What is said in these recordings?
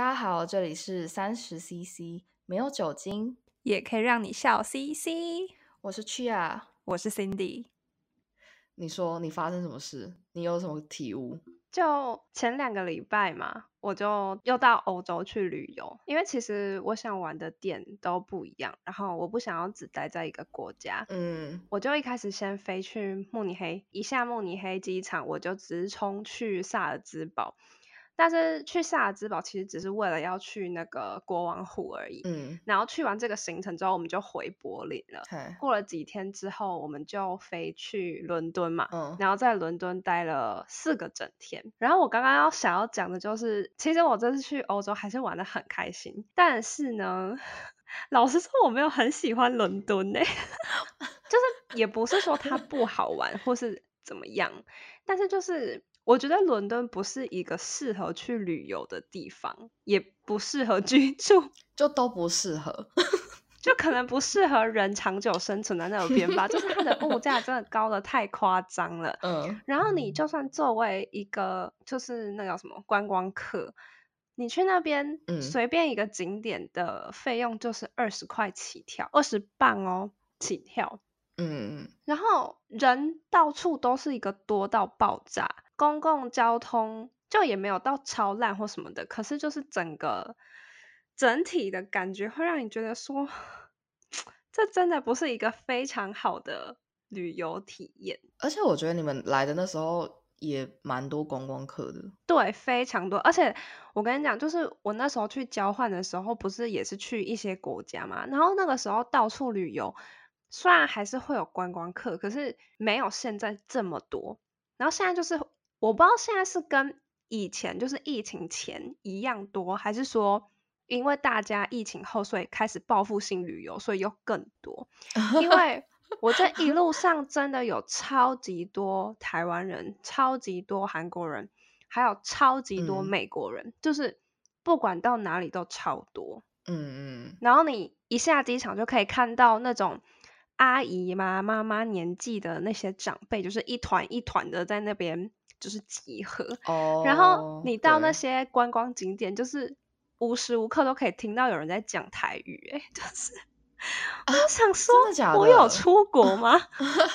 大家好，这里是三十 CC，没有酒精也可以让你笑 CC。我是 Chia，我是 Cindy。你说你发生什么事？你有什么体悟？就前两个礼拜嘛，我就又到欧洲去旅游，因为其实我想玩的点都不一样，然后我不想要只待在一个国家，嗯，我就一开始先飞去慕尼黑，一下慕尼黑机场，我就直冲去萨尔兹堡。但是去萨尔兹堡其实只是为了要去那个国王湖而已。嗯，然后去完这个行程之后，我们就回柏林了。嘿过了几天之后，我们就飞去伦敦嘛。嗯，然后在伦敦待了四个整天。然后我刚刚要想要讲的就是，其实我这次去欧洲还是玩的很开心。但是呢，老实说我没有很喜欢伦敦呢、欸，就是也不是说它不好玩或是怎么样，但是就是。我觉得伦敦不是一个适合去旅游的地方，也不适合居住，就都不适合，就可能不适合人长久生存在那边吧。就是它的物价真的高的太夸张了。嗯，然后你就算作为一个就是那叫什么观光客，你去那边，随便一个景点的费用就是二十块起跳，二十磅哦起跳。嗯，然后人到处都是一个多到爆炸。公共交通就也没有到超烂或什么的，可是就是整个整体的感觉会让你觉得说，这真的不是一个非常好的旅游体验。而且我觉得你们来的那时候也蛮多观光客的，对，非常多。而且我跟你讲，就是我那时候去交换的时候，不是也是去一些国家嘛，然后那个时候到处旅游，虽然还是会有观光客，可是没有现在这么多。然后现在就是。我不知道现在是跟以前就是疫情前一样多，还是说因为大家疫情后所以开始报复性旅游，所以又更多。因为 我这一路上真的有超级多台湾人、超级多韩国人，还有超级多美国人，嗯、就是不管到哪里都超多。嗯嗯。然后你一下机场就可以看到那种阿姨嘛、妈妈年纪的那些长辈，就是一团一团的在那边。就是集合，oh, 然后你到那些观光景点，就是无时无刻都可以听到有人在讲台语，哎，就是我想说，真的假的？我有出国吗？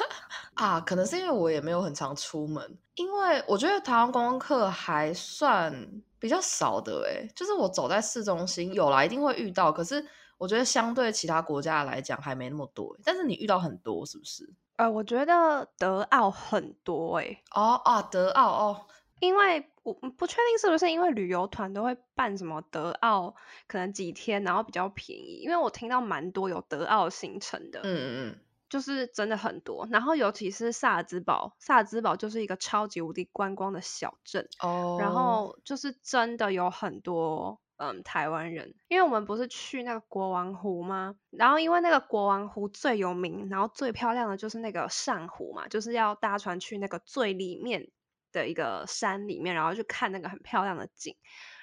啊，可能是因为我也没有很常出门，因为我觉得台湾观光客还算比较少的，哎，就是我走在市中心，有啦，一定会遇到，可是我觉得相对其他国家来讲还没那么多，但是你遇到很多，是不是？呃，我觉得德奥很多诶、欸。哦啊，德奥哦，因为我不确定是不是因为旅游团都会办什么德奥，可能几天然后比较便宜，因为我听到蛮多有德奥行程的，嗯嗯嗯，就是真的很多。然后尤其是萨尔兹堡，萨尔兹堡就是一个超级无敌观光的小镇哦，然后就是真的有很多。嗯，台湾人，因为我们不是去那个国王湖吗？然后因为那个国王湖最有名，然后最漂亮的就是那个上湖嘛，就是要搭船去那个最里面的一个山里面，然后去看那个很漂亮的景。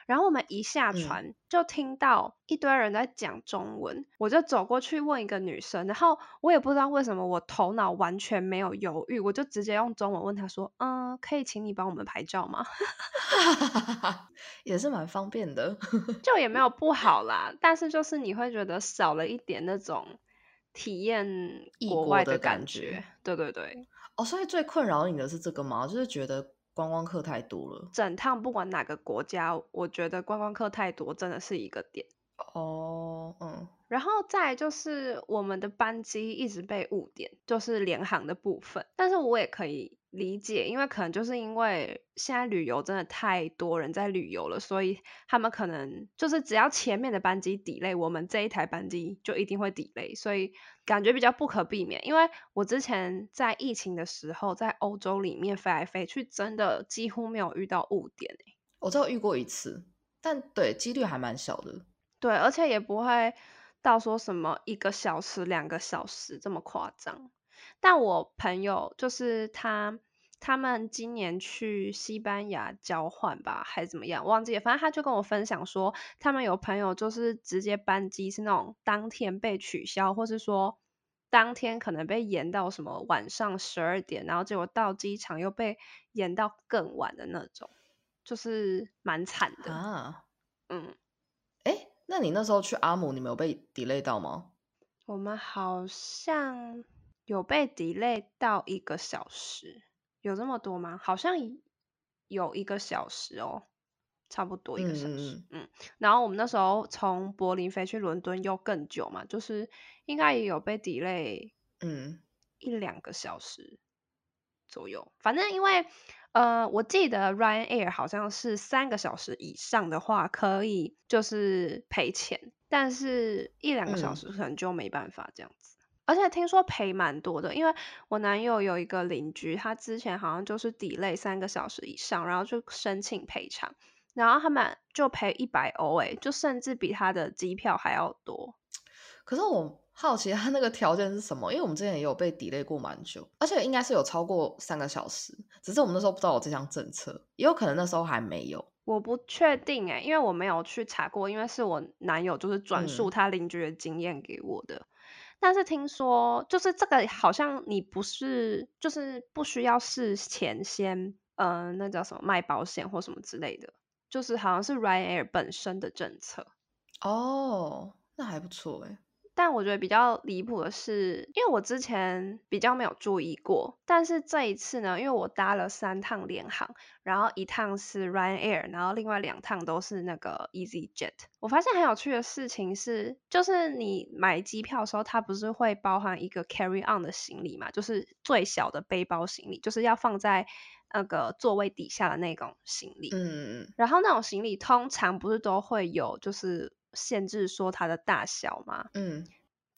然后我们一下船就听到一堆人在讲中文，嗯、我就走过去问一个女生，然后我也不知道为什么我头脑完全没有犹豫，我就直接用中文问她说：“嗯，可以请你帮我们拍照吗？” 也是蛮方便的，就也没有不 好啦，但是就是你会觉得少了一点那种体验国外的感觉。感觉对对对，哦，所以最困扰你的是这个吗？就是觉得。观光客太多了，整趟不管哪个国家，我觉得观光客太多真的是一个点。哦，嗯，然后再就是我们的班机一直被误点，就是联航的部分，但是我也可以。理解，因为可能就是因为现在旅游真的太多人在旅游了，所以他们可能就是只要前面的班机 delay，我们这一台班机就一定会 delay，所以感觉比较不可避免。因为我之前在疫情的时候，在欧洲里面飞来飞去，真的几乎没有遇到误点。我只有遇过一次，但对，几率还蛮小的。对，而且也不会到说什么一个小时、两个小时这么夸张。但我朋友就是他，他们今年去西班牙交换吧，还是怎么样，忘记了。反正他就跟我分享说，他们有朋友就是直接班机是那种当天被取消，或是说当天可能被延到什么晚上十二点，然后结果到机场又被延到更晚的那种，就是蛮惨的。啊，嗯，那你那时候去阿姆，你没有被 delay 到吗？我们好像有被 delay 到一个小时，有这么多吗？好像有一个小时哦，差不多一个小时。嗯，然后我们那时候从柏林飞去伦敦又更久嘛，就是应该也有被 delay，嗯，一两个小时左右。嗯，反正因为呃，我记得 Ryanair 好像是三个小时以上的话可以就是赔钱。但是，一两个小时可能就没办法这样子，嗯、而且听说赔蛮多的，因为我男友有一个邻居，他之前好像就是 delay 三个小时以上，然后就申请赔偿，然后他们就赔一百欧，哎，就甚至比他的机票还要多。可是我好奇他那个条件是什么？因为我们之前也有被 delay 过蛮久，而且应该是有超过三个小时，只是我们那时候不知道有这项政策，也有可能那时候还没有。我不确定哎，因为我没有去查过，因为是我男友就是转述他邻居的经验给我的。嗯、但是听说就是这个好像你不是就是不需要事前先嗯、呃、那叫什么卖保险或什么之类的，就是好像是 Ryanair 本身的政策。哦，那还不错哎。但我觉得比较离谱的是，因为我之前比较没有注意过，但是这一次呢，因为我搭了三趟联航，然后一趟是 Ryanair，然后另外两趟都是那个 EasyJet。我发现很有趣的事情是，就是你买机票的时候，它不是会包含一个 carry on 的行李嘛，就是最小的背包行李，就是要放在那个座位底下的那种行李。嗯。然后那种行李通常不是都会有，就是。限制说它的大小嘛，嗯，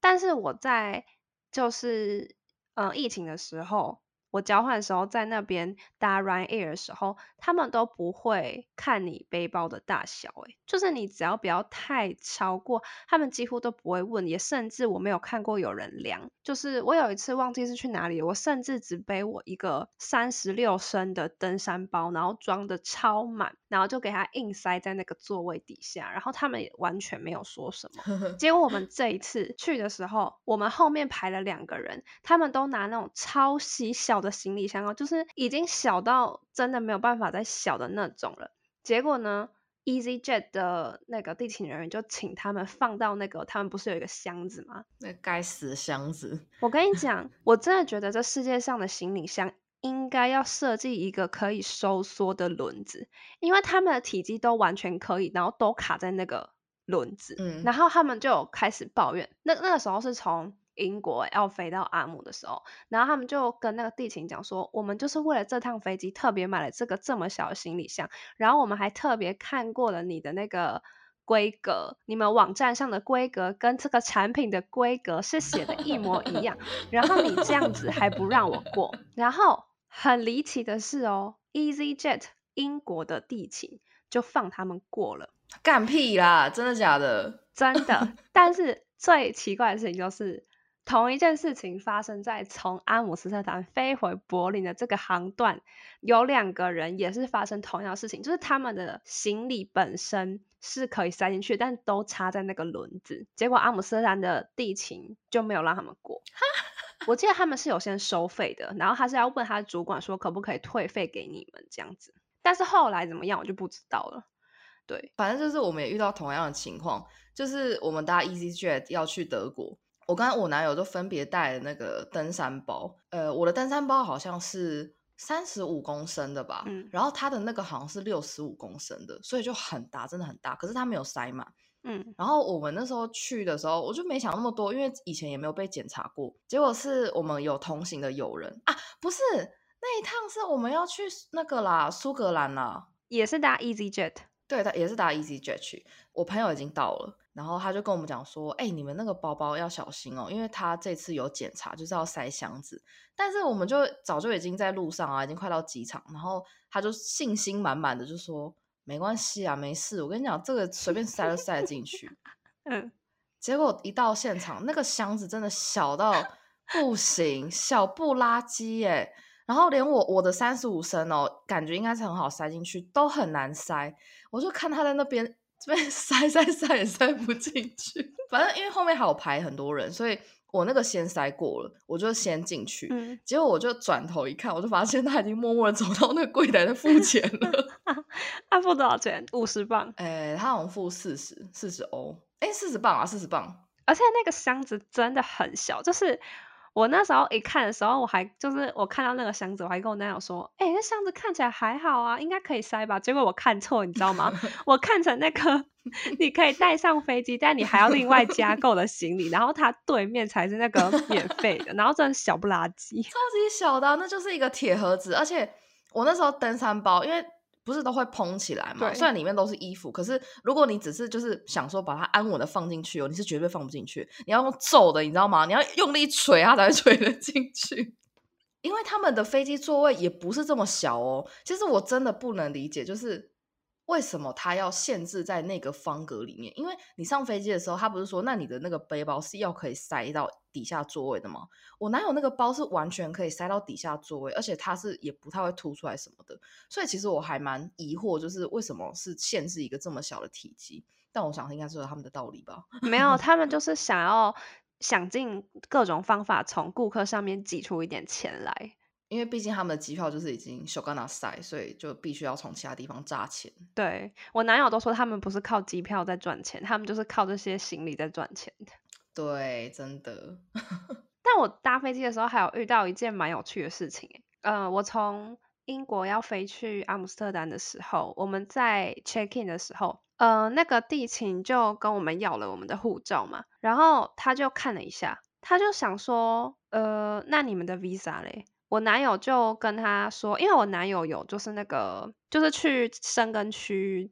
但是我在就是嗯、呃、疫情的时候。我交换的时候，在那边搭 Ryanair 的时候，他们都不会看你背包的大小，诶，就是你只要不要太超过，他们几乎都不会问，也甚至我没有看过有人量。就是我有一次忘记是去哪里，我甚至只背我一个三十六升的登山包，然后装的超满，然后就给他硬塞在那个座位底下，然后他们也完全没有说什么。结果我们这一次去的时候，我们后面排了两个人，他们都拿那种超细小的行李箱哦，就是已经小到真的没有办法再小的那种了。结果呢，EasyJet 的那个地勤人员就请他们放到那个，他们不是有一个箱子吗？那该死的箱子！我跟你 讲，我真的觉得这世界上的行李箱应该要设计一个可以收缩的轮子，因为他们的体积都完全可以，然后都卡在那个轮子。嗯，然后他们就开始抱怨，那那个时候是从。英国要飞到阿姆的时候，然后他们就跟那个地勤讲说，我们就是为了这趟飞机特别买了这个这么小的行李箱，然后我们还特别看过了你的那个规格，你们网站上的规格跟这个产品的规格是写的一模一样，然后你这样子还不让我过，然后很离奇的是哦，EasyJet 英国的地勤就放他们过了，干屁啦，真的假的？真的，但是最奇怪的事情就是。同一件事情发生在从阿姆斯特丹飞回柏林的这个航段，有两个人也是发生同样的事情，就是他们的行李本身是可以塞进去，但都插在那个轮子，结果阿姆斯特丹的地勤就没有让他们过。我记得他们是有先收费的，然后他是要问他主管说可不可以退费给你们这样子，但是后来怎么样我就不知道了。对，反正就是我们也遇到同样的情况，就是我们搭 EasyJet 要去德国。我跟我男友就分别带了那个登山包，呃，我的登山包好像是三十五公升的吧，嗯，然后他的那个好像是六十五公升的，所以就很大，真的很大。可是他没有塞满，嗯，然后我们那时候去的时候，我就没想那么多，因为以前也没有被检查过。结果是我们有同行的友人啊，不是那一趟是我们要去那个啦，苏格兰啦，也是搭 EasyJet，对，他也是搭 EasyJet 去。我朋友已经到了。然后他就跟我们讲说：“哎、欸，你们那个包包要小心哦，因为他这次有检查，就是要塞箱子。但是我们就早就已经在路上啊，已经快到机场。然后他就信心满满的就说：没关系啊，没事。我跟你讲，这个随便塞都塞得进去。嗯，结果一到现场，那个箱子真的小到不行，小不拉几耶。然后连我我的三十五升哦，感觉应该是很好塞进去，都很难塞。我就看他在那边。”这边塞塞塞也塞不进去，反正因为后面还有排很多人，所以我那个先塞过了，我就先进去。嗯，结果我就转头一看，我就发现他已经默默的走到那个柜台的付 钱了。他付多少钱？五十镑。哎，他好像付四十，四十欧。哎，四十镑啊，四十镑。而且那个箱子真的很小，就是。我那时候一看的时候，我还就是我看到那个箱子，我还跟我男友说：“哎、欸，那箱子看起来还好啊，应该可以塞吧？”结果我看错，你知道吗？我看成那个 你可以带上飞机，但你还要另外加购的行李，然后它对面才是那个免费的，然后真的小不拉几，超级小的、啊，那就是一个铁盒子。而且我那时候登山包，因为。不是都会蓬起来嘛？虽然里面都是衣服，可是如果你只是就是想说把它安稳的放进去哦，你是绝对放不进去。你要用皱的，你知道吗？你要用力捶它才会捶得进去。因为他们的飞机座位也不是这么小哦。其实我真的不能理解，就是。为什么他要限制在那个方格里面？因为你上飞机的时候，他不是说那你的那个背包是要可以塞到底下座位的吗？我哪有那个包是完全可以塞到底下座位，而且它是也不太会凸出来什么的。所以其实我还蛮疑惑，就是为什么是限制一个这么小的体积？但我想应该是有他们的道理吧。没有，他们就是想要想尽各种方法从顾客上面挤出一点钱来。因为毕竟他们的机票就是已经小干拿塞，所以就必须要从其他地方榨钱。对，我男友都说他们不是靠机票在赚钱，他们就是靠这些行李在赚钱的。对，真的。但我搭飞机的时候还有遇到一件蛮有趣的事情。呃，我从英国要飞去阿姆斯特丹的时候，我们在 check in 的时候，呃，那个地勤就跟我们要了我们的护照嘛，然后他就看了一下，他就想说，呃，那你们的 visa 嘞？我男友就跟他说，因为我男友有就是那个就是去深根区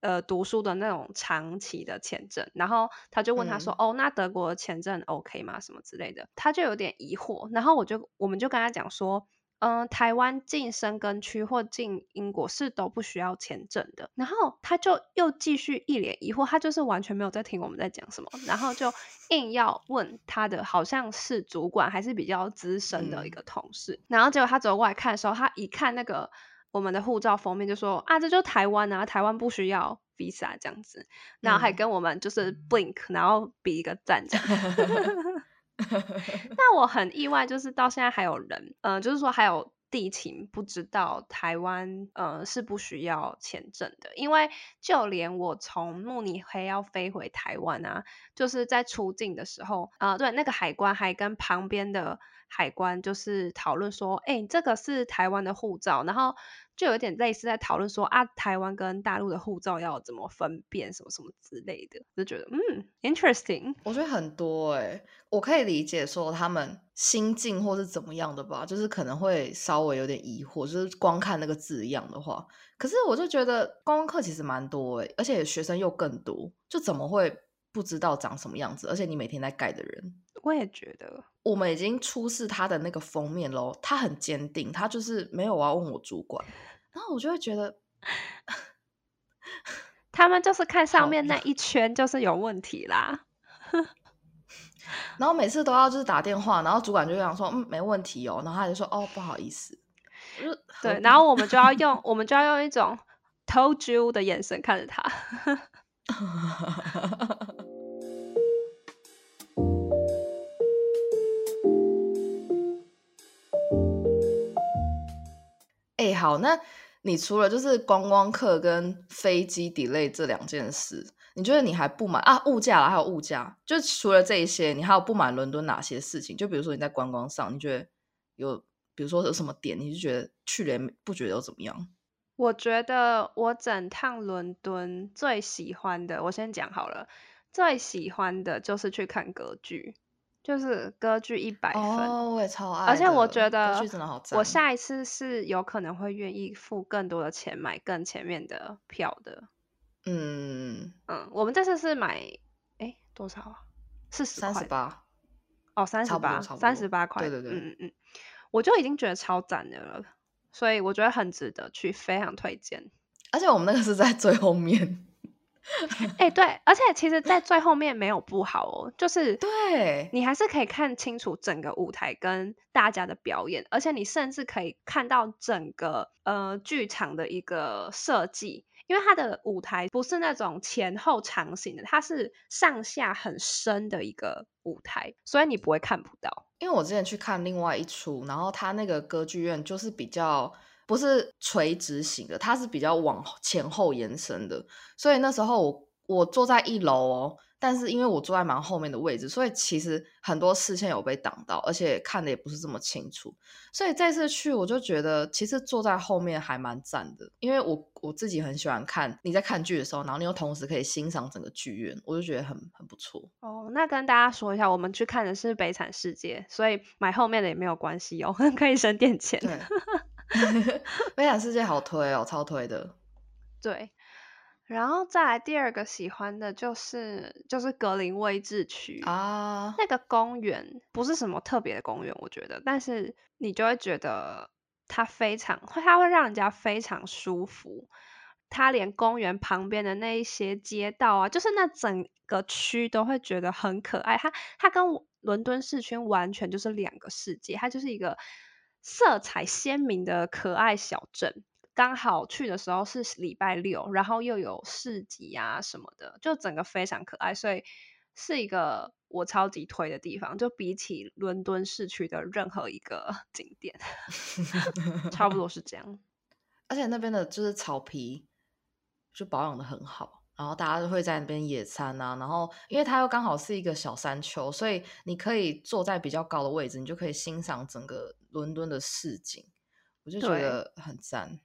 呃读书的那种长期的签证，然后他就问他说，嗯、哦，那德国的签证 OK 吗？什么之类的，他就有点疑惑，然后我就我们就跟他讲说。嗯，台湾进深根区或进英国是都不需要签证的。然后他就又继续一脸疑惑，他就是完全没有在听我们在讲什么，然后就 硬要问他的好像是主管还是比较资深的一个同事。嗯、然后结果他走过来看的时候，他一看那个我们的护照封面就说啊，这就台湾啊，台湾不需要 visa 这样子，然后还跟我们就是 blink，然后比一个赞这样。那我很意外，就是到现在还有人，嗯、呃，就是说还有地勤不知道台湾，呃，是不需要签证的，因为就连我从慕尼黑要飞回台湾啊，就是在出境的时候，啊、对，那个海关还跟旁边的海关就是讨论说，哎，这个是台湾的护照，然后。就有点类似在讨论说啊，台湾跟大陆的护照要怎么分辨，什么什么之类的，就觉得嗯，interesting。我觉得很多哎、我可以理解说他们心境或是怎么样的吧，就是可能会稍微有点疑惑，就是光看那个字样的话。可是我就觉得观光客其实蛮多哎、而且学生又更多，就怎么会不知道长什么样子？而且你每天在盖的人，我也觉得。我们已经出示他的那个封面喽，他很坚定，他就是没有我要问我主管。然后我就会觉得，他们就是看上面那一圈就是有问题啦。然后每次都要就是打电话，然后主管就想说，嗯，没问题哦。然后他就说，哦，不好意思。对，然后我们就要用，我们就要用一种 told you 的眼神看着他。好，那。你除了就是观光客跟飞机 delay 这两件事，你觉得你还不满啊？物价，还有物价，就除了这一些，你还有不满伦敦哪些事情？就比如说你在观光上，你觉得有，比如说有什么点，你就觉得去年不觉得有怎么样？我觉得我整趟伦敦最喜欢的，我先讲好了，最喜欢的就是去看歌剧。就是歌剧一百分，oh, 我也超爱。而且我觉得，我下一次是有可能会愿意付更多的钱买更前面的票的。嗯嗯，我们这次是买，哎，多少啊？四十块。三十八。哦，三十八，三十八块。对对对，嗯嗯嗯，我就已经觉得超赞的了，所以我觉得很值得去，非常推荐。而且我们那个是在最后面。哎、欸，对，而且其实，在最后面没有不好哦，就是对你还是可以看清楚整个舞台跟大家的表演，而且你甚至可以看到整个呃剧场的一个设计，因为它的舞台不是那种前后长形的，它是上下很深的一个舞台，所以你不会看不到。因为我之前去看另外一出，然后它那个歌剧院就是比较不是垂直型的，它是比较往前后延伸的，所以那时候我我坐在一楼哦。但是因为我坐在蛮后面的位置，所以其实很多视线有被挡到，而且看的也不是这么清楚。所以这次去我就觉得，其实坐在后面还蛮赞的，因为我我自己很喜欢看你在看剧的时候，然后你又同时可以欣赏整个剧院，我就觉得很很不错。哦，那跟大家说一下，我们去看的是《悲惨世界》，所以买后面的也没有关系哦，可以省点钱。对，《悲惨世界》好推哦，超推的。对。然后再来第二个喜欢的就是就是格林威治区啊，那个公园不是什么特别的公园，我觉得，但是你就会觉得它非常，它会让人家非常舒服。它连公园旁边的那一些街道啊，就是那整个区都会觉得很可爱。它它跟伦敦市区完全就是两个世界，它就是一个色彩鲜明的可爱小镇。刚好去的时候是礼拜六，然后又有市集啊什么的，就整个非常可爱，所以是一个我超级推的地方。就比起伦敦市区的任何一个 景点，差不多是这样。而且那边的就是草皮就保养的很好，然后大家都会在那边野餐啊。然后因为它又刚好是一个小山丘，所以你可以坐在比较高的位置，你就可以欣赏整个伦敦的市景，我就觉得很赞。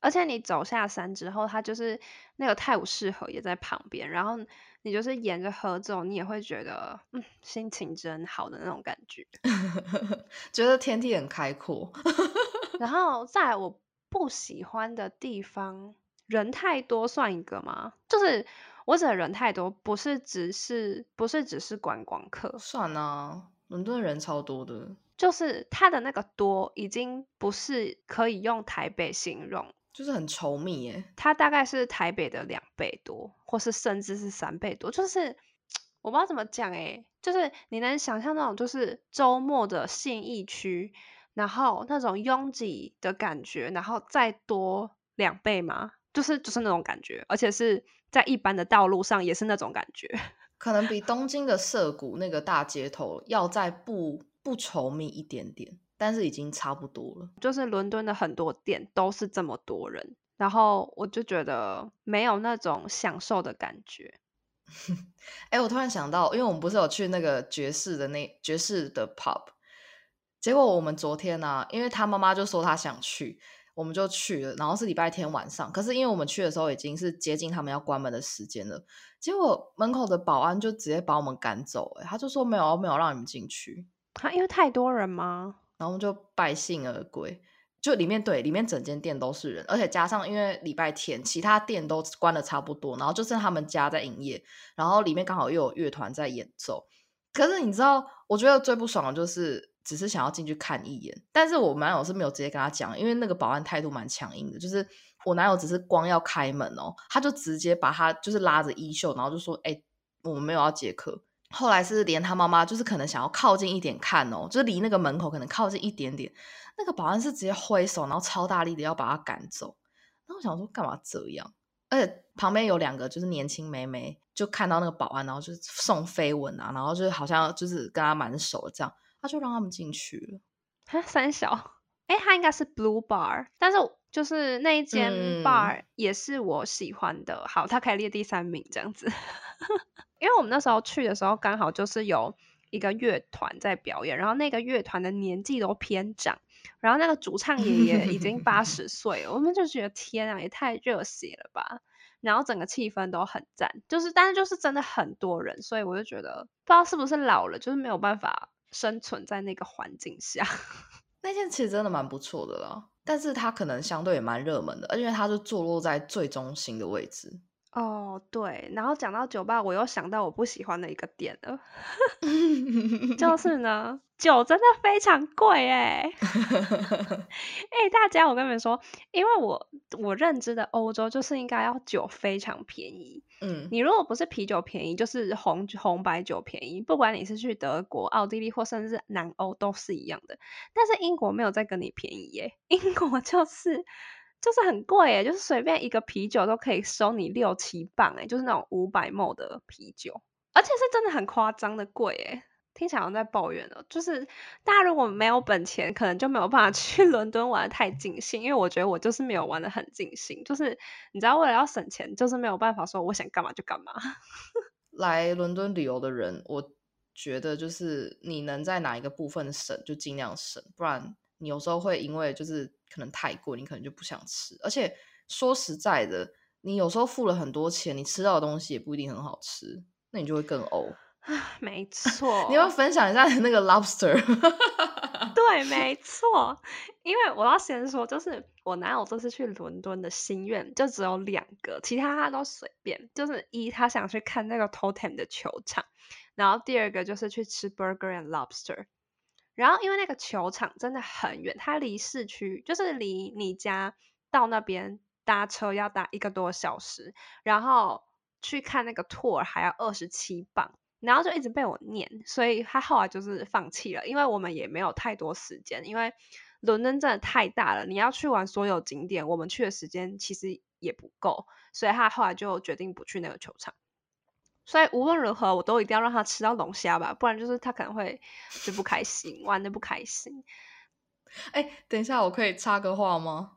而且你走下山之后，它就是那个泰晤士河也在旁边，然后你就是沿着河走，你也会觉得嗯，心情真好的那种感觉，觉得天地很开阔。然后在我不喜欢的地方，人太多算一个吗？就是我指的人太多，不是只是不是只是观光客，算啊，伦敦人超多的，就是它的那个多已经不是可以用台北形容。就是很稠密耶，它大概是台北的两倍多，或是甚至是三倍多。就是我不知道怎么讲诶，就是你能想象那种就是周末的信义区，然后那种拥挤的感觉，然后再多两倍吗？就是就是那种感觉，而且是在一般的道路上也是那种感觉，可能比东京的涩谷那个大街头要在不不稠密一点点。但是已经差不多了，就是伦敦的很多店都是这么多人，然后我就觉得没有那种享受的感觉。哎、欸，我突然想到，因为我们不是有去那个爵士的那爵士的 pub，结果我们昨天呢、啊，因为他妈妈就说他想去，我们就去了，然后是礼拜天晚上，可是因为我们去的时候已经是接近他们要关门的时间了，结果门口的保安就直接把我们赶走、欸，他就说没有没有让你们进去，他因为太多人吗？然后就败兴而归，就里面对里面整间店都是人，而且加上因为礼拜天，其他店都关的差不多，然后就剩他们家在营业，然后里面刚好又有乐团在演奏。可是你知道，我觉得最不爽的就是只是想要进去看一眼，但是我男友是没有直接跟他讲，因为那个保安态度蛮强硬的，就是我男友只是光要开门哦，他就直接把他就是拉着衣袖，然后就说：“哎，我们没有要接客。”后来是连他妈妈，就是可能想要靠近一点看哦，就是离那个门口可能靠近一点点，那个保安是直接挥手，然后超大力的要把他赶走。那我想说，干嘛这样？而且旁边有两个就是年轻妹妹，就看到那个保安，然后就送飞吻啊，然后就好像就是跟他蛮熟这样，他就让他们进去了。哈，三小，哎，他应该是 Blue Bar，但是就是那一间 bar 也是我喜欢的。嗯、好，他可以列第三名这样子。因为我们那时候去的时候，刚好就是有一个乐团在表演，然后那个乐团的年纪都偏长，然后那个主唱爷爷已经八十 岁了，我们就觉得天啊，也太热血了吧！然后整个气氛都很赞，就是但是就是真的很多人，所以我就觉得不知道是不是老了，就是没有办法生存在那个环境下。那间其实真的蛮不错的啦，但是它可能相对也蛮热门的，而且它是坐落在最中心的位置。哦，对，然后讲到酒吧，我又想到我不喜欢的一个点了，就 是呢，酒真的非常贵哎，哎，大家，我跟你们说，因为我我认知的欧洲就是应该要酒非常便宜，嗯，你如果不是啤酒便宜，就是红红白酒便宜，不管你是去德国、奥地利或甚至南欧都是一样的，但是英国没有再跟你便宜耶，英国就是。就是很贵诶，就是随便一个啤酒都可以收你六七磅诶，就是那种五百毛的啤酒，而且是真的很夸张的贵诶。听起来好像在抱怨了，就是大家如果没有本钱，可能就没有办法 去伦敦玩得太尽兴，因为我觉得我就是没有玩得很尽兴，就是你知道为了要省钱，就是没有办法说我想干嘛就干嘛。来伦敦旅游的人，我觉得就是你能在哪一个部分省就尽量省，不然你有时候会因为就是可能太贵，你可能就不想吃。而且说实在的，你有时候付了很多钱，你吃到的东西也不一定很好吃，那你就会更呕。啊，没错。你要分享一下那个 lobster？对，没错。因为我要先说，就是我男友这次去伦敦的心愿就只有两个，其他他都随便。就是一，他想去看那个 Tottenham 的球场，然后第二个就是去吃 burger and lobster。然后因为那个球场真的很远，它离市区就是离你家到那边搭车要搭一个多小时，然后去看那个 tour 还要二十七磅。然后就一直被我念，所以他后来就是放弃了，因为我们也没有太多时间，因为伦敦真的太大了，你要去玩所有景点，我们去的时间其实也不够，所以他后来就决定不去那个球场。所以无论如何，我都一定要让他吃到龙虾吧，不然就是他可能会就不开心，玩的不开心。哎，等一下，我可以插个话吗？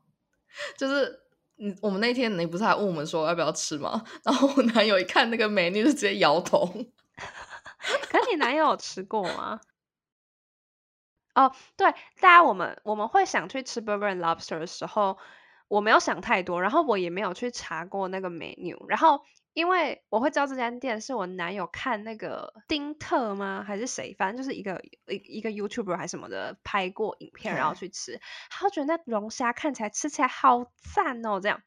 就是，你，我们那天你不是还问我们说要不要吃吗？然后我男友一看那个 menu 就直接摇头。可是你男友有吃过吗？哦，对，大家我们我们会想去吃 Burger and Lobster 的时候，我没有想太多，然后我也没有去查过那个 menu，然后因为我会知道这家店是我男友看那个丁特吗？还是谁？反正就是一个一一个 YouTuber 还是什么的拍过影片，然后去吃，他觉得那龙虾看起来吃起来好赞哦，这样。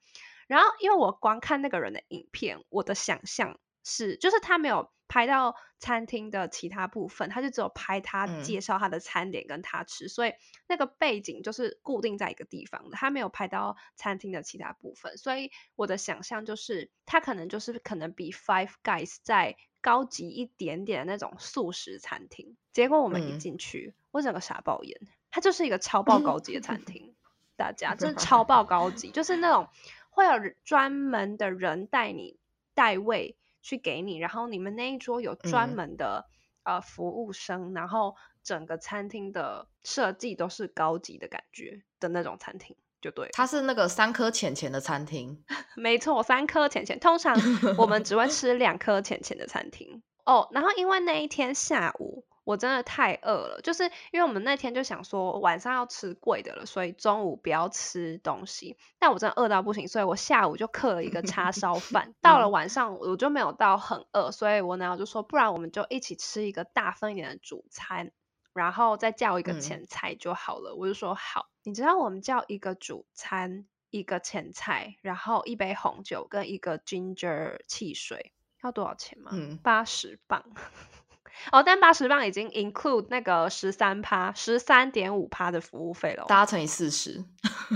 然后因为我光看那个人的影片，我的想象是，就是他没有。拍到餐厅的其他部分，他就只有拍他介绍他的餐点跟他吃，嗯，所以那个背景就是固定在一个地方的，他没有拍到餐厅的其他部分，所以我的想象就是他可能就是可能比 Five Guys 再高级一点点的那种素食餐厅。结果我们一进去，嗯，我整个傻爆眼，它就是一个超爆高级的餐 厅，大家真的超 爆高级，就是那种会有专门的人带你带位。去给你，然后你们那一桌有专门的、嗯、呃服务生，然后整个餐厅的设计都是高级的感觉的那种餐厅，就对。它是那个三颗钱钱的餐厅，没错，三颗钱钱。通常我们只会吃两颗钱钱的餐厅哦。然后因为那一天下午。我真的太饿了，就是因为我们那天就想说晚上要吃贵的了，所以中午不要吃东西。但我真的饿到不行，所以我下午就刻了一个叉烧饭。到了晚上我就没有到很饿，所以我男友就说，不然我们就一起吃一个大份一点的主餐，然后再叫一个前菜就好了。嗯。我就说好。你知道我们叫一个主餐，一个前菜，然后一杯红酒跟一个 ginger 汽水，要多少钱吗？嗯，八十磅。哦，但八十磅已经 include 那个十三趴，十三点五趴的服务费了，大家乘以四十，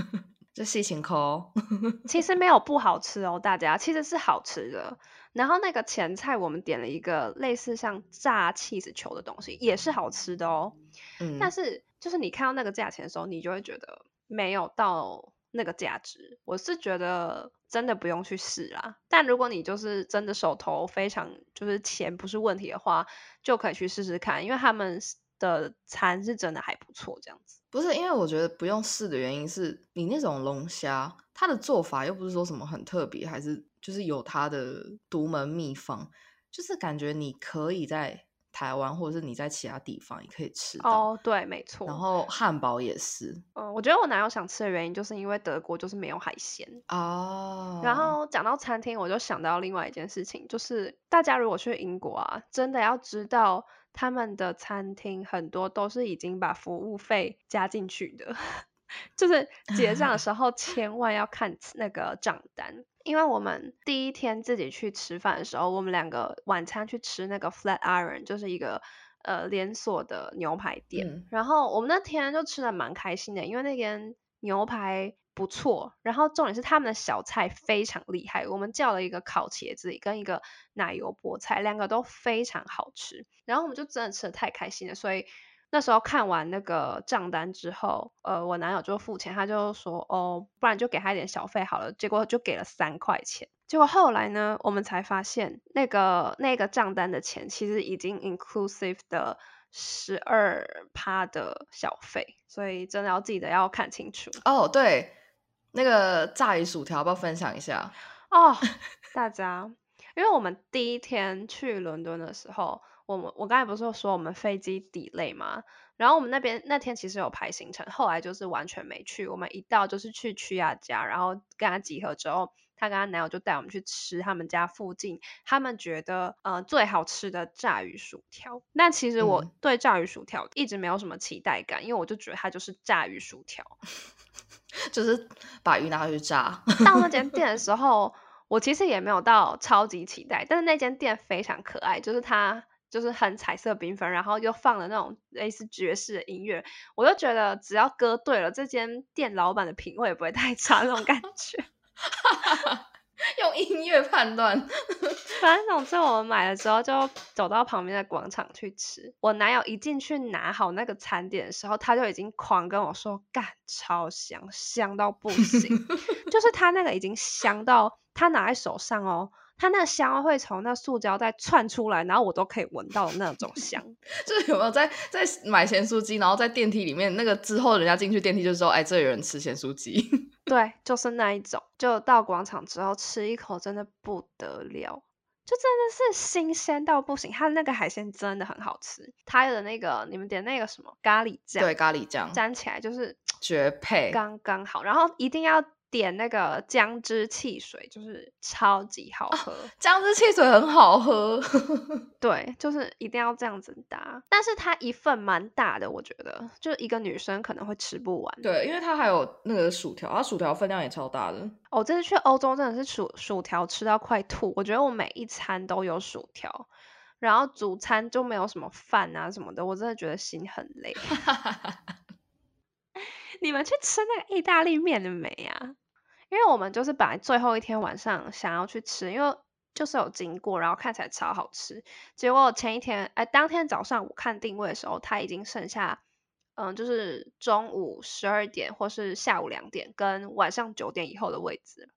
这细情抠。其实没有不好吃哦，大家其实是好吃的。然后那个前菜我们点了一个类似像炸起司球的东西，也是好吃的哦。嗯，但是就是你看到那个价钱的时候，你就会觉得没有到那个价值。我是觉得。真的不用去试啦，但如果你就是真的手头非常就是钱不是问题的话，就可以去试试看，因为他们的餐是真的还不错，这样子。不是因为我觉得不用试的原因是你那种龙虾，它的做法又不是说什么很特别，还是就是有它的独门秘方，就是感觉你可以在。台湾或者是你在其他地方也可以吃到哦，对，没错。然后汉堡也是。嗯，我觉得我男友想吃的原因就是因为德国就是没有海鲜哦。然后讲到餐厅，我就想到另外一件事情，就是大家如果去英国啊，真的要知道他们的餐厅很多都是已经把服务费加进去的，就是结账的时候千万要看那个账单。因为我们第一天自己去吃饭的时候，我们两个晚餐去吃那个 Flatiron，就是一个呃连锁的牛排店。嗯。然后我们那天就吃的蛮开心的，因为那边牛排不错，然后重点是他们的小菜非常厉害。我们叫了一个烤茄子跟一个奶油菠菜，两个都非常好吃。然后我们就真的吃的太开心了，所以那时候看完那个账单之后，呃，我男友就付钱，他就说哦，不然就给他一点小费好了。结果就给了三块钱。结果后来呢，我们才发现那个那个账单的钱其实已经 inclusive 的十二趴的小费，所以真的要记得要看清楚。哦，对，那个炸鱼薯条要不要分享一下？哦，大家，因为我们第一天去伦敦的时候，我们我刚才不是说我们飞机 delay 吗？然后我们那边那天其实有排行程，后来就是完全没去。我们一到就是去屈亚家，然后跟他集合之后，她跟她男友就带我们去吃他们家附近他们觉得呃最好吃的炸鱼薯条。那其实我对炸鱼薯条一直没有什么期待感，嗯、因为我就觉得它就是炸鱼薯条，就是把鱼拿去炸。到那间店的时 候。我其实也没有到超级期待，但是那间店非常可爱，就是它就是很彩色缤纷，然后又放了那种类似爵士的音乐，我就觉得只要歌对了，这间店老板的品味也不会太差那种感 觉。用音乐判断，反正总之我们买了之后就走到旁边的广场去吃。我男友一进去拿好那个餐点的时候，他就已经狂跟我说：“干，超香，香到不行。”就是他那个已经香到他拿在手上哦，他那个香会从那塑胶袋窜出来，然后我都可以闻到那种香。就是有没有在在买咸酥鸡，然后在电梯里面那个之后，人家进去电梯就说：“哎，这里有人吃咸酥鸡。”对，就是那一种。就到广场之后吃一口，真的不得了，就真的是新鲜到不行。它那个海鲜真的很好吃，它的那个你们点那个什么咖喱酱，对，咖喱酱沾起来就是绝配，刚刚好。然后一定要。点那个姜汁汽水，就是超级好喝。啊、姜汁汽水很好喝，对，就是一定要这样子搭。但是它一份蛮大的，我觉得，就一个女生可能会吃不完。对，因为它还有那个薯条，它薯条分量也超大的。哦，这次去欧洲真的是薯薯条吃到快吐。我觉得我每一餐都有薯条，然后主餐就没有什么饭啊什么的，我真的觉得心很累。你们去吃那个意大利面了没啊？因为我们就是本来最后一天晚上想要去吃，因为就是有经过，然后看起来超好吃。结果前一天，哎，当天早上我看定位的时候，它已经剩下，嗯，就是中午十二点或是下午两点跟晚上九点以后的位置。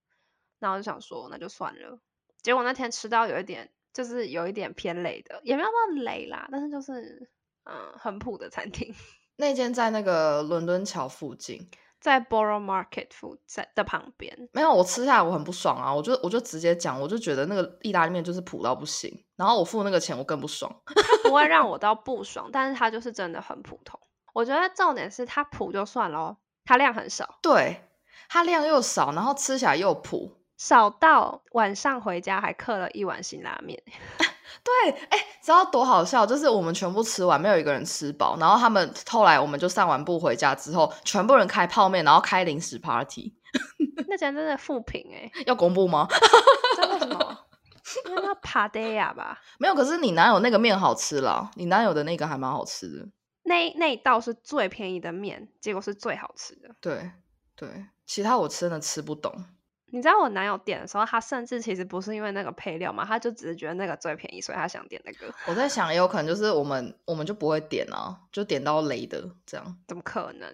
然后就想说，那就算了。结果那天吃到有一点，就是有一点偏雷的，也没有那么雷啦，但是就是嗯，很普的餐厅。那间在那个伦敦桥附近。在 Borough Market 附在的旁边，没有我吃下来我很不爽啊！我就我就直接讲，我就觉得那个意大利面就是普到不行，然后我付那个钱我更不爽。它不会让我到不爽，但是它就是真的很普通。我觉得重点是它普就算了，它量很少。对，它量又少，然后吃起来又普，少到晚上回家还刻了一碗辛拉面。对，哎，知道多好笑？就是我们全部吃完，没有一个人吃饱。然后他们后来，我们就散完步回家之后，全部人开泡面，然后开零食 party。那家真的负评哎，要公布吗？真的什么？那叫帕德亚吧？没有，可是你男友那个面好吃了，你男友的那个还蛮好吃的。那那一道是最便宜的面，结果是最好吃的。对对，其他我真的吃不懂。你知道我男友点的时候，他甚至其实不是因为那个配料嘛，他就只是觉得那个最便宜，所以他想点那个。我在想，也有可能就是我们我们就不会点啊，就点到雷的这样。怎么可能？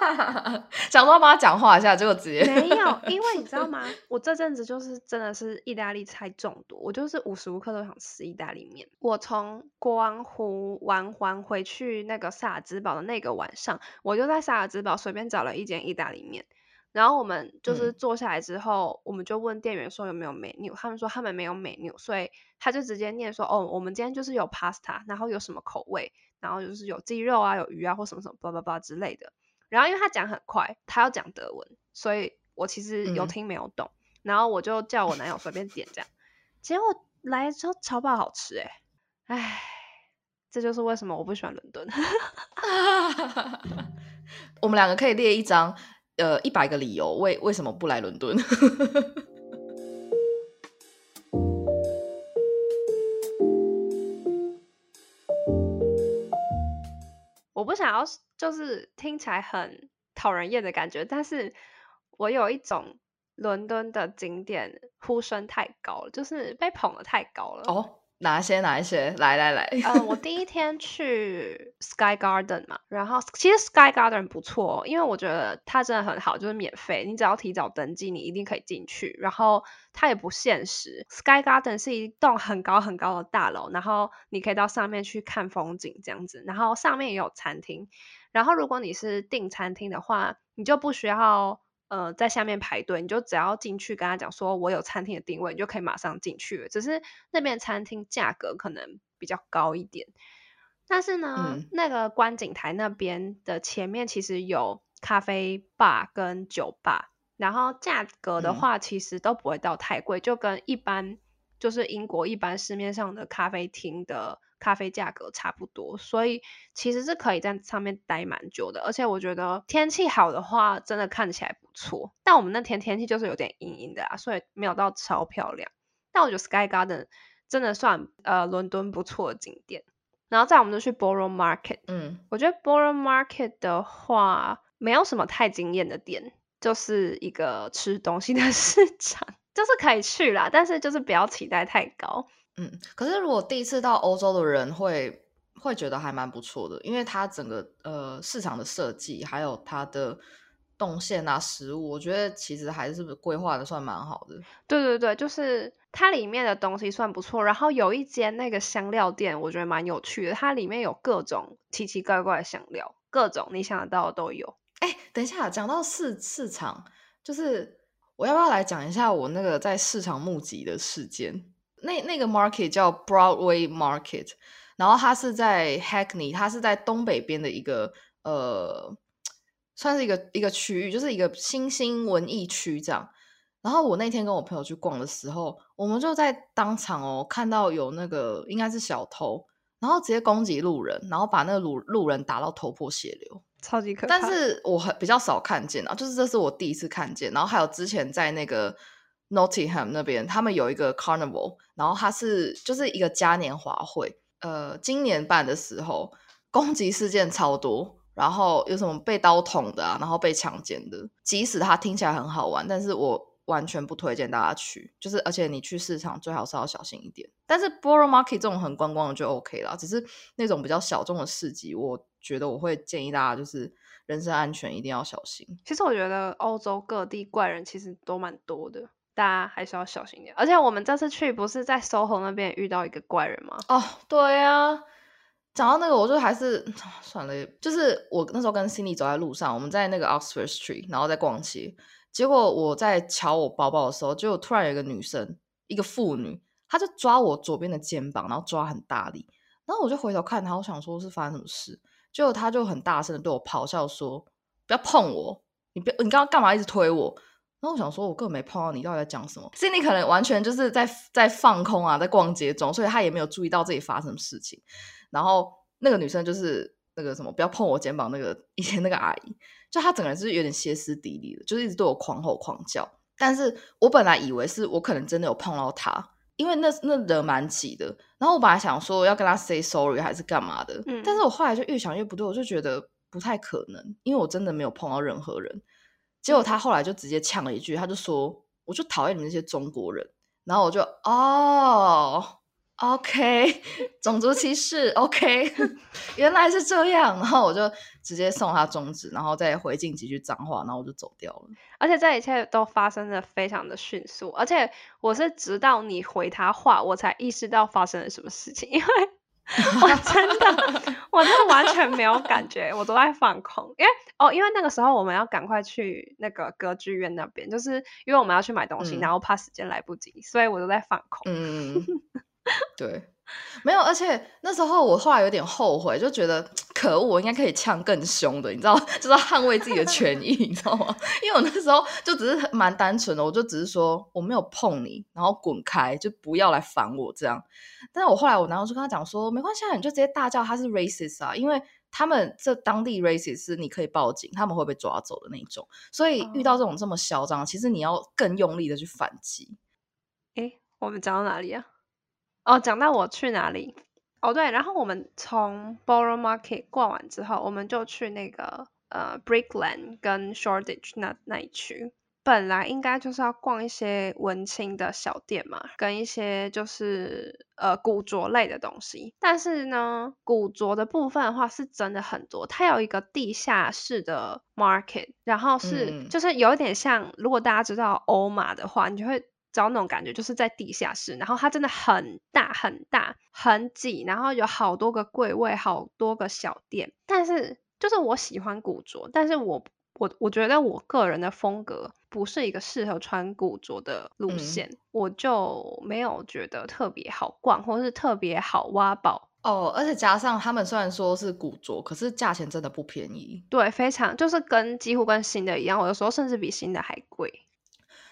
想说要帮他讲话一下，结果直接没有，因为你知道吗？我这阵子就是真的是意大利菜中毒，我就是无时无刻都想吃意大利面。我从国王湖玩完回去那个萨尔兹堡的那个晚上，我就在萨尔兹堡随便找了一间意大利面。然后我们就是坐下来之后，嗯、我们就问店员说有没有 menu，他们说他们没有 menu，所以他就直接念说哦，我们今天就是有 pasta，然后有什么口味，然后就是有鸡肉啊，有鱼啊，或什么什么巴拉巴拉之类的。然后因为他讲很快，他要讲德文，所以我其实有听没有懂。嗯、然后我就叫我男友随便点这样，结果来了之后超爆好吃哎，哎，这就是为什么我不喜欢伦敦。我们两个可以列一张。呃，一百个理由为为什么不来伦敦？我不想要，就是听起来很讨人厌的感觉，但是我有一种伦敦的景点呼声太高了，就是被捧得太高了。哦，哪些？哪一些？来来来，呃，我第一天去 Sky Garden 嘛，然后其实 Sky Garden 不错，因为我觉得它真的很好，就是免费，你只要提早登记，你一定可以进去。然后它也不限时，Sky Garden 是一栋很高很高的大楼，然后你可以到上面去看风景这样子，然后上面也有餐厅。然后如果你是订餐厅的话，你就不需要。呃，在下面排队，你就只要进去跟他讲说，我有餐厅的定位，你就可以马上进去了。只是那边餐厅价格可能比较高一点，但是呢，嗯、那个观景台那边的前面其实有咖啡吧跟酒吧，然后价格的话其实都不会到太贵，嗯、就跟一般就是英国一般市面上的咖啡厅的。咖啡价格差不多，所以其实是可以在上面待蛮久的。而且我觉得天气好的话，真的看起来不错。但我们那天天气就是有点阴阴的啊，所以没有到超漂亮。但我觉得 Sky Garden 真的算呃伦敦不错的景点。然后再我们就去 Borough Market，嗯，我觉得 Borough Market 的话没有什么太惊艳的点，就是一个吃东西的市场，就是可以去啦，但是就是不要期待太高。嗯，可是如果第一次到欧洲的人会会觉得还蛮不错的，因为它整个呃市场的设计，还有它的动线啊、食物，我觉得其实还是规划的算蛮好的。对对对，就是它里面的东西算不错。然后有一间那个香料店，我觉得蛮有趣的，它里面有各种奇奇怪怪的香料，各种你想得到的都有。哎，等一下，讲到市市场，就是我要不要来讲一下我那个在市场募集的事件？那那个 market 叫 Broadway Market，然后它是在 Hackney，它是在东北边的一个呃，算是一个一个区域，就是一个新兴文艺区这样。然后我那天跟我朋友去逛的时候，我们就在当场哦看到有那个应该是小偷，然后直接攻击路人，然后把那个路路人打到头破血流，超级可怕。但是我很比较少看见啊，就是这是我第一次看见。然后还有之前在那个。Nottingham 那边，他们有一个 Carnival，然后它是就是一个嘉年华会。呃，今年办的时候，攻击事件超多，然后有什么被刀捅的啊，然后被强奸的。即使它听起来很好玩，但是我完全不推荐大家去。就是而且你去市场最好是要小心一点。但是 Borough Market 这种很观光的就 OK 啦，只是那种比较小众的市集，我觉得我会建议大家就是人身安全一定要小心。其实我觉得欧洲各地怪人其实都蛮多的。大家还是要小心点，而且我们这次去不是在 SOHO 那边遇到一个怪人吗？哦，对呀，讲到那个，我就还是 算了，就是我那时候跟 Cindy 走在路上，我们在那个 Oxford Street，然后在逛街，结果我在瞧我包包的时候，就突然有一个女生，一个妇女，她就抓我左边的肩膀，然后抓很大力，然后我就回头看她，我想说是发生什么事，结果她就很大声的对我咆哮说：“不要碰我，你不，你刚刚干嘛一直推我？”然后我想说，我根本没碰到你，到底在讲什么？Cindy 可能完全就是在在放空啊，在逛街中，所以他也没有注意到自己发生什么事情。然后那个女生就是那个什么，不要碰我肩膀，那个以前那个阿姨，就她整个人是有点歇斯底里的，就是一直对我狂吼狂叫。但是我本来以为是我可能真的有碰到她，因为那那人蛮挤的。然后我本来想说要跟她 say sorry 还是干嘛的，嗯，但是我后来就越想越不对，我就觉得不太可能，因为我真的没有碰到任何人。结果他后来就直接呛了一句，他就说：“我就讨厌你们那些中国人。”然后我就哦，OK，种族歧视，OK，原来是这样。然后我就直接送他中指，然后再回敬几句脏话，然后我就走掉了。而且这一切都发生的非常的迅速，而且我是直到你回他话，我才意识到发生了什么事情，因为。我真的，我真的完全没有感觉，我都在放空，因为哦，因为那个时候我们要赶快去那个歌剧院那边，就是因为我们要去买东西，嗯、然后怕时间来不及，所以我都在放空。嗯，对。没有，而且那时候我后来有点后悔，就觉得可恶，我应该可以呛更凶的，你知道，就是要捍卫自己的权益，你知道吗？因为我那时候就只是蛮单纯的，我就只是说我没有碰你，然后滚开，就不要来烦我这样。但是我后来我男友就跟他讲说，没关系，你就直接大叫他是 racist 啊，因为他们这当地 racist 是你可以报警，他们会被抓走的那种。所以遇到这种这么嚣张，其实你要更用力的去反击。诶，我们讲到哪里啊？哦，讲到我去哪里？哦，对，然后我们从 Borough Market 逛完之后，我们就去那个呃 Brickland 跟 Shoreditch 那那一区。本来应该就是要逛一些文青的小店嘛，跟一些就是呃古着类的东西。但是呢，古着的部分的话是真的很多，它有一个地下室的 market，然后是、嗯、就是有一点像，如果大家知道欧马的话，你就会找那种感觉，就是在地下室，然后它真的很大很大很挤，然后有好多个柜位，好多个小店。但是就是我喜欢古着，但是我。我我觉得我个人的风格不是一个适合穿古着的路线，嗯、我就没有觉得特别好逛，或是特别好挖宝哦。而且加上他们虽然说是古着，可是价钱真的不便宜。对，非常就是跟几乎跟新的一样，我有时候甚至比新的还贵。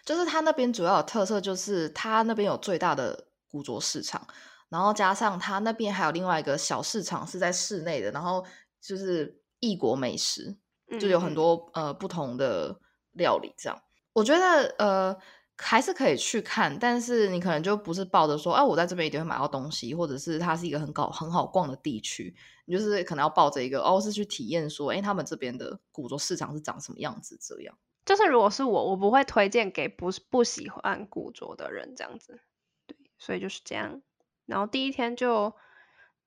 就是它那边主要的特色就是它那边有最大的古着市场，然后加上它那边还有另外一个小市场是在室内的，然后就是异国美食。就有很多呃不同的料理，这样我觉得呃还是可以去看，但是你可能就不是抱着说，哎、啊，我在这边一定会买到东西，或者是它是一个很搞很好逛的地区，你就是可能要抱着一个哦，是去体验说，哎，他们这边的古着市场是长什么样子这样。就是如果是我，我不会推荐给不不喜欢古着的人这样子，对，所以就是这样。然后第一天就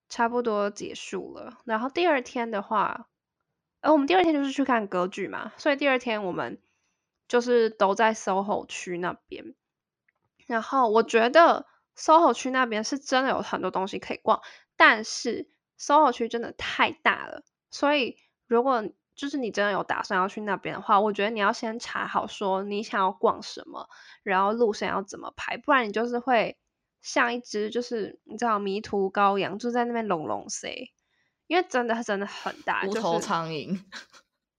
差不多结束了，然后第二天的话。而我们第二天就是去看歌剧嘛，所以第二天我们就是都在 SOHO 区那边。然后我觉得 SOHO 区那边是真的有很多东西可以逛，但是 SOHO 区真的太大了，所以如果就是你真的有打算要去那边的话，我觉得你要先查好说你想要逛什么，然后路线要怎么排，不然你就是会像一只就是你知道迷途羔羊，就在那边龙龙 C。因为真的真的很大，无头苍蝇。就是、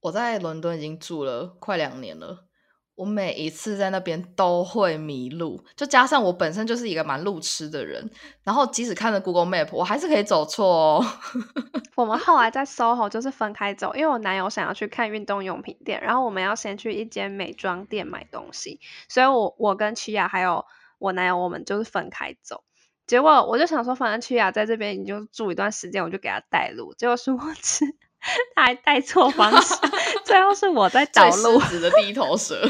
我在伦敦已经住了快两年了，我每一次在那边都会迷路，就加上我本身就是一个蛮路痴的人，然后即使看了 Google Map，我还是可以走错哦。我们后来在 SOHO 就是分开走，因为我男友想要去看运动用品店，然后我们要先去一间美妆店买东西，所以我我跟齐雅还有我男友，我们就是分开走。结果我就想说，反正曲雅在这边你就住一段时间，我就给他带路。结果殊不知 他还带错方向，最后是我在找路。最的地头蛇。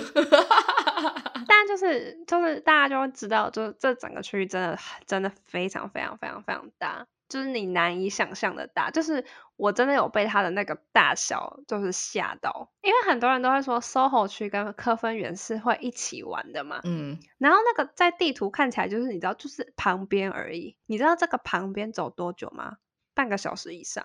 但就是就是大家就会知道，就这整个区域真的真的非常非常非常非常大。就是你难以想象的大，就是我真的有被它的那个大小就是吓到，因为很多人都会说 SOHO 区跟科芬园是会一起玩的嘛，嗯，然后那个在地图看起来就是你知道就是旁边而已，你知道这个旁边走多久吗？半个小时以上，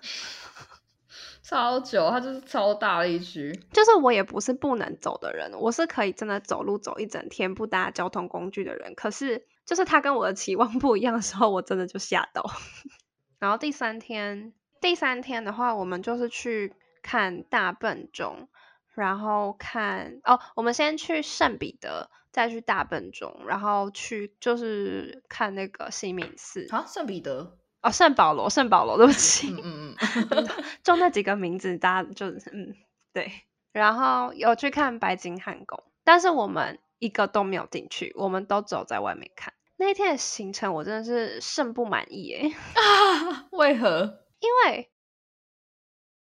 超久，它就是超大的一区，就是我也不是不能走的人，我是可以真的走路走一整天不搭交通工具的人，可是就是他跟我的期望不一样的时候，我真的就吓到。然后第三天，第三天的话，我们就是去看大笨钟，然后看哦，我们先去圣彼得，再去大笨钟，然后去就是看那个西敏寺。啊，圣彼得？哦，圣保罗，圣保罗，对不起，嗯嗯嗯，就那几个名字，大家就嗯对。然后有去看白金汉宫，但是我们一个都没有进去，我们都走在外面看。那一天的行程我真的是甚不满意诶啊，为何？因为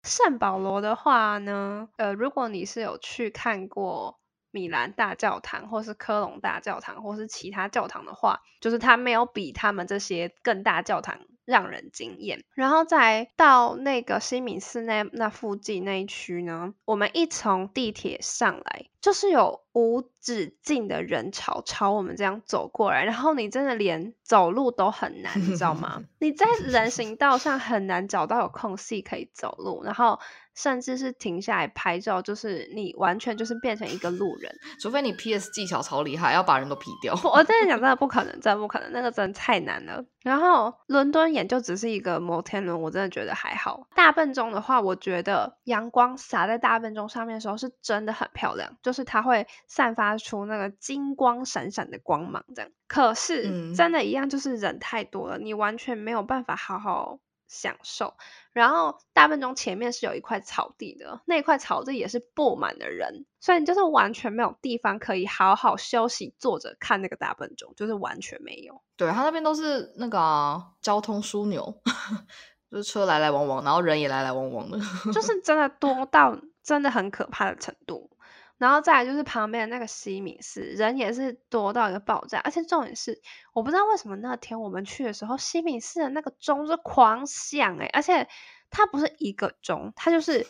圣保罗的话呢，呃，如果你是有去看过米兰大教堂，或是科隆大教堂，或是其他教堂的话，就是它没有比他们这些更大教堂让人惊艳。然后再到那个西敏寺那那附近那一区呢，我们一从地铁上来，就是有无止境的人潮朝我们这样走过来，然后你真的连走路都很难，你知道吗？你在人行道上很难找到有空隙可以走路，然后甚至是停下来拍照，就是你完全就是变成一个路人，除非你 PS 技巧超厉害，要把人都 P 掉。我真的讲 真的不可能，真的不可能，那个真的太难了。然后伦敦眼就只是一个摩天轮，我真的觉得还好。大笨钟的话，我觉得阳光洒在大笨钟上面的时候是真的很漂亮。就是它会散发出那个金光闪闪的光芒，这样。可是真的，一样就是人太多了，嗯，你完全没有办法好好享受。然后大笨钟前面是有一块草地的，那块草地也是布满了人，所以你就是完全没有地方可以好好休息，坐着看那个大笨钟，就是完全没有。对，它那边都是那个、啊、交通枢纽，就是车来来往往，然后人也来来往往的，就是真的多到真的很可怕的程度。然后再来就是旁边的那个西敏寺，人也是多到一个爆炸，而且重点是，我不知道为什么那天我们去的时候，西敏寺的那个钟是狂响诶、欸，而且它不是一个钟，它就是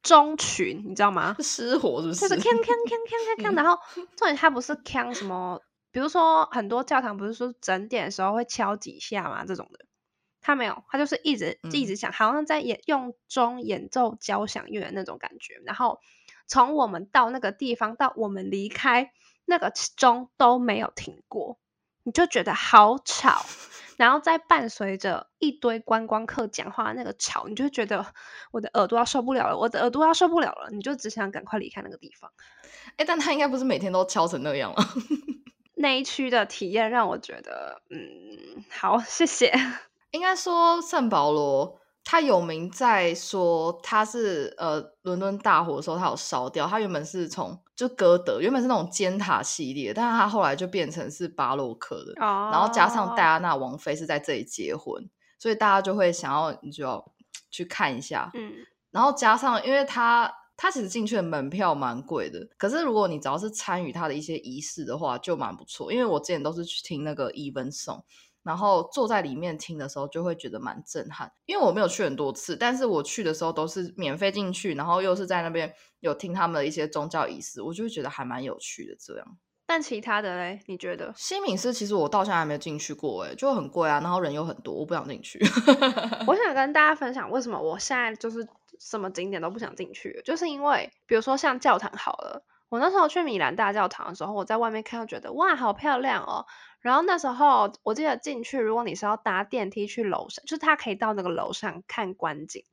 钟群，你知道吗？失火是不是？就是锵锵锵锵锵锵，然后重点它不是锵什么，比如说很多教堂不是说整点的时候会敲几下嘛，这种的，它没有，它就是一直一直响，好像在演用钟演奏交响乐的那种感觉，然后。从我们到那个地方到我们离开，那个钟都没有停过，你就觉得好吵，然后再伴随着一堆观光客讲话那个吵，你就觉得我的耳朵要受不了了，我的耳朵要受不了了，你就只想赶快离开那个地方。哎，但他应该不是每天都敲成那样了。那一区的体验让我觉得，嗯，好，谢谢。应该说圣保罗。他有名在说他是呃伦敦大火的时候他有烧掉，他原本是从就歌德原本是那种尖塔系列，但是他后来就变成是巴洛克的，oh. 然后加上戴安娜王妃是在这里结婚，所以大家就会想要你就要去看一下，嗯，然后加上因为他他其实进去的门票蛮贵的，可是如果你只要是参与他的一些仪式的话就蛮不错，因为我之前都是去听那个 Evensong。然后坐在里面听的时候，就会觉得蛮震撼。因为我没有去很多次，但是我去的时候都是免费进去，然后又是在那边有听他们的一些宗教仪式，我就会觉得还蛮有趣的。这样，但其他的嘞，你觉得？西敏寺其实我到现在还没有进去过，哎，就很贵啊，然后人又很多，我不想进去。我 想跟大家分享为什么我现在就是什么景点都不想进去，就是因为比如说像教堂好了，我那时候去米兰大教堂的时候，我在外面看到觉得哇，好漂亮哦。然后那时候我记得进去，如果你是要搭电梯去楼上，就是他可以到那个楼上看观景。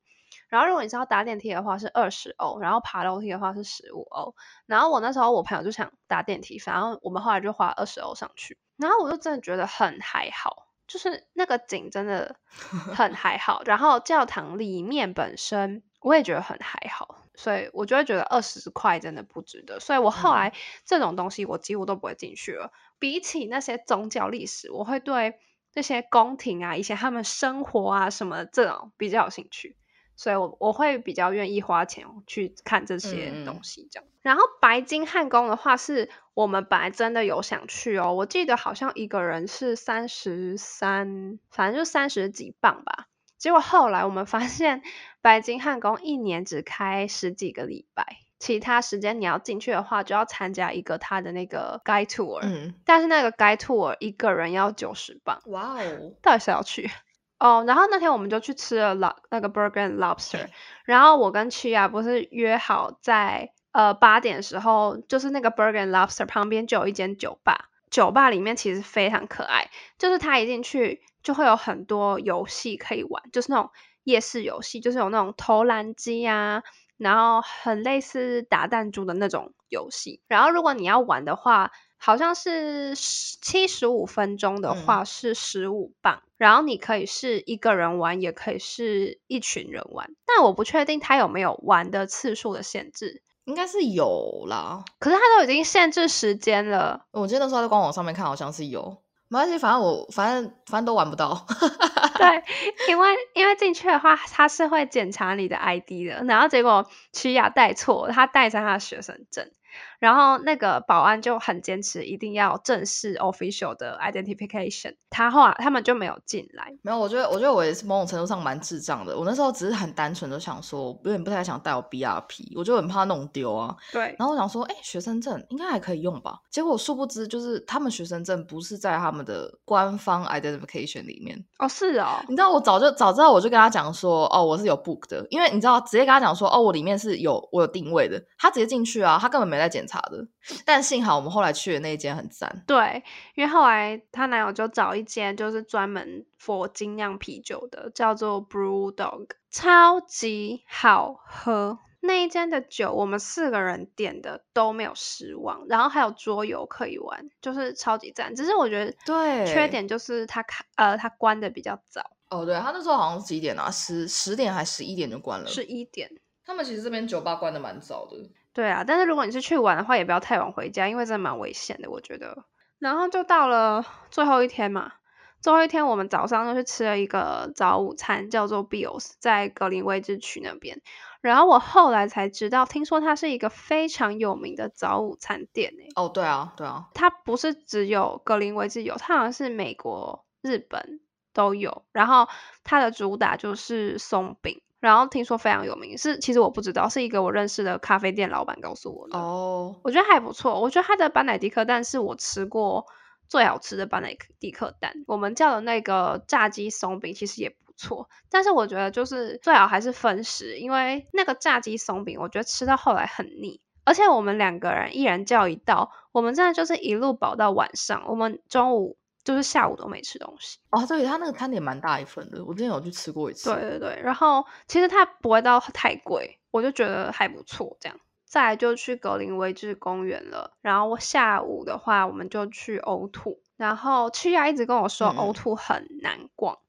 然后如果你是要搭电梯的话是二十欧，然后爬楼梯的话是十五欧。然后我那时候我朋友就想搭电梯，反正我们后来就花二十欧上去。然后我就真的觉得很还好，就是那个景真的很还好。然后教堂里面本身我也觉得很还好。所以我就会觉得二十块真的不值得，所以我后来这种东西我几乎都不会进去了。嗯、比起那些宗教历史，我会对那些宫廷啊、以前他们生活啊什么这种比较有兴趣，所以我我会比较愿意花钱去看这些东西这样。嗯、然后白金汉宫的话，是我们本来真的有想去哦，我记得好像一个人是三十三，反正就三十几镑吧。结果后来我们发现，白金汉宫一年只开十几个礼拜，其他时间你要进去的话，就要参加一个他的那个 guide tour。嗯，但是那个 guide tour 一个人要九十镑。哇哦！到底谁要去？哦，然后那天我们就去吃了老那个 burger and lobster。然后我跟曲亚不是约好在呃八点的时候，就是那个 burger and lobster 旁边就有一间酒吧，酒吧里面其实非常可爱，就是他一进去。就会有很多游戏可以玩，就是那种夜市游戏，就是有那种投篮机啊，然后很类似打弹珠的那种游戏。然后如果你要玩的话，好像是七十五分钟的话是十五磅，嗯、然后你可以是一个人玩，也可以是一群人玩。但我不确定它有没有玩的次数的限制，应该是有啦。可是它都已经限制时间了，我记得那时候在官网上面看，好像是有。没关系，反正我反正反正都玩不到。对，因为因为进去的话，他是会检查你的 ID 的，然后结果屈雅带错，他带上他的学生证。然后那个保安就很坚持，一定要正式 official 的 identification。他后来他们就没有进来。没有，我觉得我觉得我也是某种程度上蛮智障的。我那时候只是很单纯的想说，有点不太想带我 BRP，我就很怕弄丢啊。对。然后我想说，哎，学生证应该还可以用吧？结果殊不知，就是他们学生证不是在他们的官方 identification 里面。哦，是哦。你知道我早就早知道，我就跟他讲说，哦，我是有 book 的，因为你知道，直接跟他讲说，哦，我里面是有我有定位的，他直接进去啊，他根本没在检查的。但幸好我们后来去的那一间很赞。对，因为后来她男友就找一间就是专门 for 精酿啤酒的，叫做 Brew Dog，超级好喝。那一间的酒我们四个人点的都没有失望，然后还有桌游可以玩，就是超级赞。只是我觉得对缺点就是它开呃它关的比较早。哦，对，他那时候好像是几点啊？十十点还十一点就关了？十一点。他们其实这边酒吧关的蛮早的。对啊，但是如果你是去玩的话，也不要太晚回家，因为真的蛮危险的，我觉得。然后就到了最后一天嘛，最后一天我们早上就去吃了一个早午餐，叫做 Bills，在格林威治区那边。然后我后来才知道，听说它是一个非常有名的早午餐店诶。哦，对啊，对啊，它不是只有格林威治有，它好像是美国、日本都有。然后它的主打就是松饼，然后听说非常有名，是其实我不知道，是一个我认识的咖啡店老板告诉我的。哦，我觉得还不错，我觉得他的班乃迪克蛋是我吃过最好吃的班乃迪克蛋。我们叫的那个炸鸡松饼其实也不错，但是我觉得就是最好还是分食，因为那个炸鸡松饼，我觉得吃到后来很腻，而且我们两个人一人叫一道，我们真的就是一路饱到晚上，我们中午就是下午都没吃东西。哦，对，他那个餐点蛮大一份的，我之前有去吃过一次。对对对，然后其实它不会到太贵，我就觉得还不错。这样，再来就去格林威治公园了，然后下午的话我们就去呕吐然后去亚一直跟我说呕吐很难逛。嗯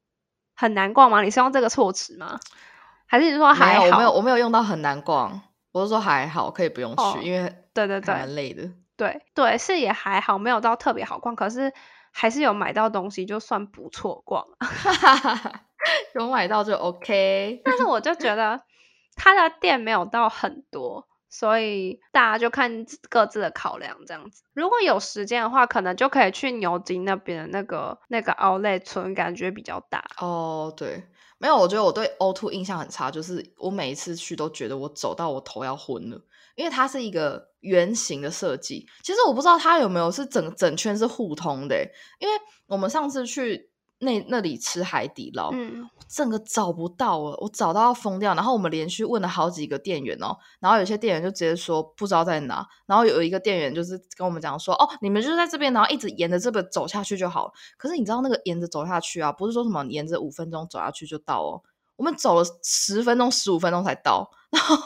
很难逛吗？你是用这个措辞吗？还是你说还好？没有，我没有，我没有用到很难逛。我是说还好，可以不用去，哦、因为对对对，蛮累的。对对，是也还好，没有到特别好逛，可是还是有买到东西，就算不错逛。有买到就 OK。但是我就觉得他的店没有到很多。所以大家就看各自的考量这样子。如果有时间的话，可能就可以去牛津那边的那个那个 Outlet 村，感觉比较大。哦，对，没有，我觉得我对 O2 印象很差，就是我每一次去都觉得我走到我头要昏了，因为它是一个圆形的设计。其实我不知道它有没有是整整圈是互通的，因为我们上次去。那那里吃海底捞，嗯，整个找不到了，我找到要疯掉。然后我们连续问了好几个店员哦，然后有些店员就直接说不知道在哪。然后有一个店员就是跟我们讲说，哦，你们就在这边，然后一直沿着这个走下去就好。可是你知道那个沿着走下去啊，不是说什么沿着五分钟走下去就到哦，我们走了十分钟、十五分钟才到。然 后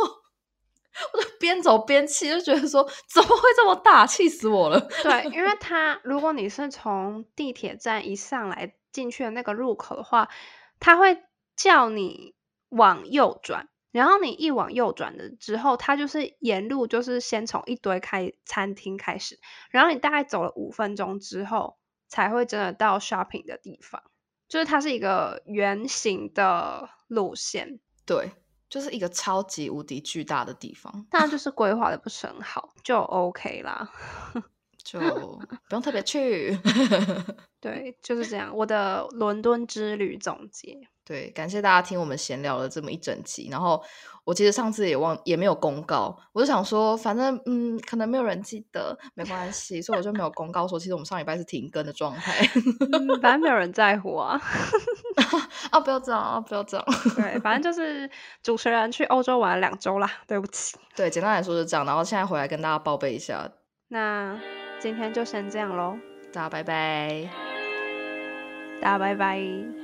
我就边走边气，就觉得说怎么会这么大，气死我了。对，因为 他如果你是从地铁站一上来。进去的那个入口的话，他会叫你往右转，然后你一往右转的之后，他就是沿路就是先从一堆开餐厅开始，然后你大概走了五分钟之后，才会真的到 shopping 的地方，就是它是一个圆形的路线，对，就是一个超级无敌巨大的地方，但就是规划的不是很好，就 OK 啦。就不用特别去，对，就是这样。我的伦敦之旅总结，对，感谢大家听我们闲聊了这么一整集。然后我其实上次也忘，也没有公告，我就想说，反正嗯，可能没有人记得，没关系，所以我就没有公告说，其实我们上礼拜是停更的状态。嗯，反正没有人在乎啊。啊，不要这样啊，不要这样。对，反正就是主持人去欧洲玩了两周啦，对不起。对，简单来说是这样。然后现在回来跟大家报备一下，那。今天就先这样喽，大家拜拜，大家拜拜。